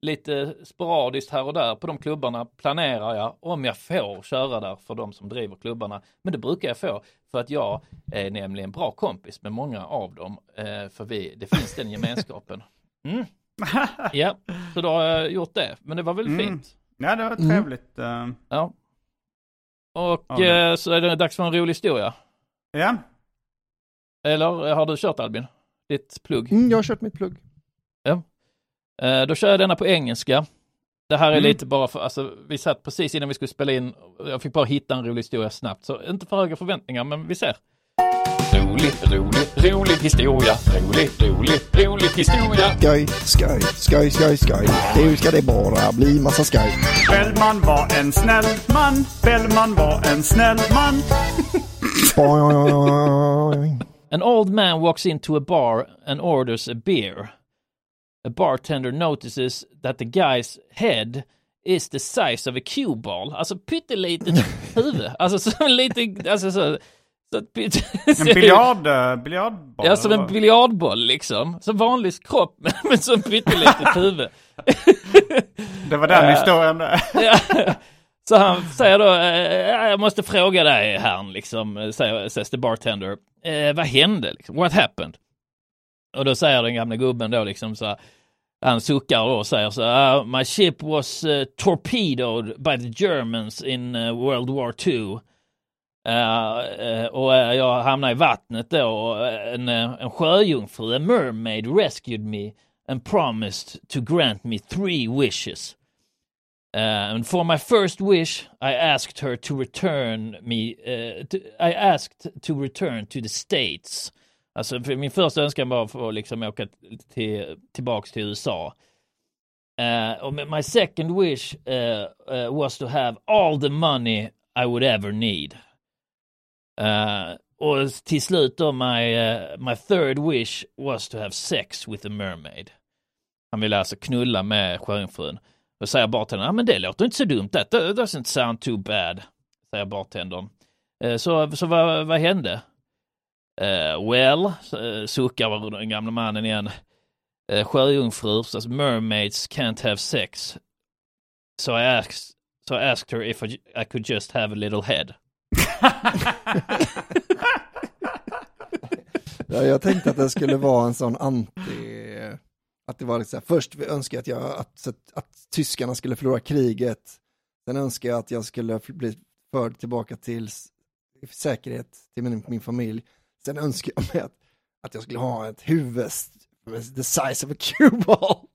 D: lite sporadiskt här och där på de klubbarna planerar jag, om jag får köra där för de som driver klubbarna. Men det brukar jag få, för att jag är nämligen bra kompis med många av dem, eh, för vi, det finns den gemenskapen. Mm. Ja, så då har jag gjort det, men det var väl
C: Mm.
D: fint.
C: Ja, det var
B: Mm.
C: trevligt. eh,
D: Ja. Och
C: Ja,
D: eh, så är det dags för en rolig historia.
C: ja.
D: Eller har du kört Albin? Ditt plugg?
B: Mm, jag har kört mitt plugg.
D: Eh, då kör jag denna på engelska. Det här är
C: Mm.
D: lite bara för, alltså vi satt precis innan vi skulle spela in, jag fick bara hitta en rolig historia snabbt, så inte för höga förväntningar, men vi ser. Rolig, rolig, rolig historia, rolig, rolig, rolig historia.
B: Skoj, skoj, skoj, skoj, skoj. Nu ska det bara bli massa skoj.
C: Bellman var en snäll man. Bellman var en snäll man.
D: An old man walks into a bar and orders a beer. A bartender notices that the guy's head is the size of a cue ball. Alltså pyttelitet huvud. Alltså så en liten, alltså så. så
C: En biljard, eh, biljardboll.
D: Ja, som en biljardboll liksom. Som vanlig kropp, men, som pyttelitet huvud.
C: Det var den
D: Eh.
C: historien.
D: Så han säger då, eh, jag måste fråga dig herrn, liksom, säger, says the bartender. Eh, vad hände? Liksom? What happened? Och då säger den gamla gubben då liksom så här, han suckar då och säger så här, "Uh, my ship was uh, torpedoed by the Germans in uh, World War II. Uh, uh, och uh, jag hamnade i vattnet då och en, uh, en sjöjungfru, a mermaid, rescued me and promised to grant me three wishes. Uh, and for my first wish, I asked her to return me. Uh, to, I asked to return to the States. Alltså, för min första önskan var för att liksom åka till, tillbaks till USA. Uh, eh, och my second wish uh, uh, was to have all the money I would ever need. Uh, och till slut då, my, uh, my third wish was to have sex with a mermaid. Han ville alltså knulla med sjöjungfrun. Och säger bartendern, ja men det låter inte så dumt, that doesn't sound too bad, säger bartendern. Så, så vad, vad hände? Uh, well, uh, suckar den gamla mannen igen. Uh, sjöjungfrur, alltså mermaids can't have sex. So I asked, so I asked her if I, I could just have a little head.
B: Ja, jag tänkte att det skulle vara en sån anti... Att det var liksom, först önskar jag att, jag, att, att, att tyskarna skulle förlora kriget. Sen önskar jag att jag skulle bli förd tillbaka till säkerhet till min, min familj. Sen önskar jag mig att, att jag skulle ha ett huvud the size of a cue ball.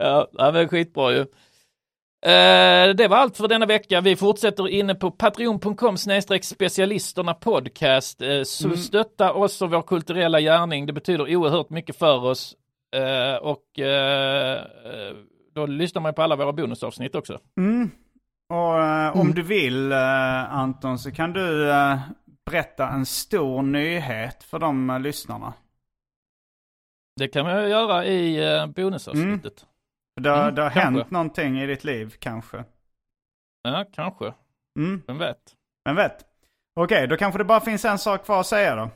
D: ja, men skitbra ju. Eh, det var allt för denna vecka. Vi fortsätter inne på patreon.com specialisterna podcast. Eh, så stötta oss och vår kulturella gärning. Det betyder oerhört mycket för oss. Eh, och eh, eh, då lyssnar man på alla våra bonusavsnitt också.
C: Mm. Och eh, om du vill eh, Anton så kan du eh, berätta en stor nyhet för de uh, lyssnarna.
D: Det kan man göra i eh, bonusavsnittet.
C: För det, har-
D: Mm,
C: det har
D: kanske.
C: hänt någonting i ditt liv kanske.
D: Ja, kanske.
C: Mm.
D: Vem vet?
C: Vem vet? Okej, då kanske det bara finns en sak kvar att säga då.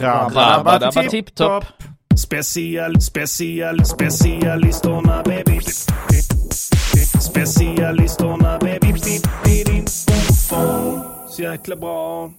D: Rabba tipptopp.
A: Special, special, specialisterna baby. Specialisterna baby. Så jäkla bra.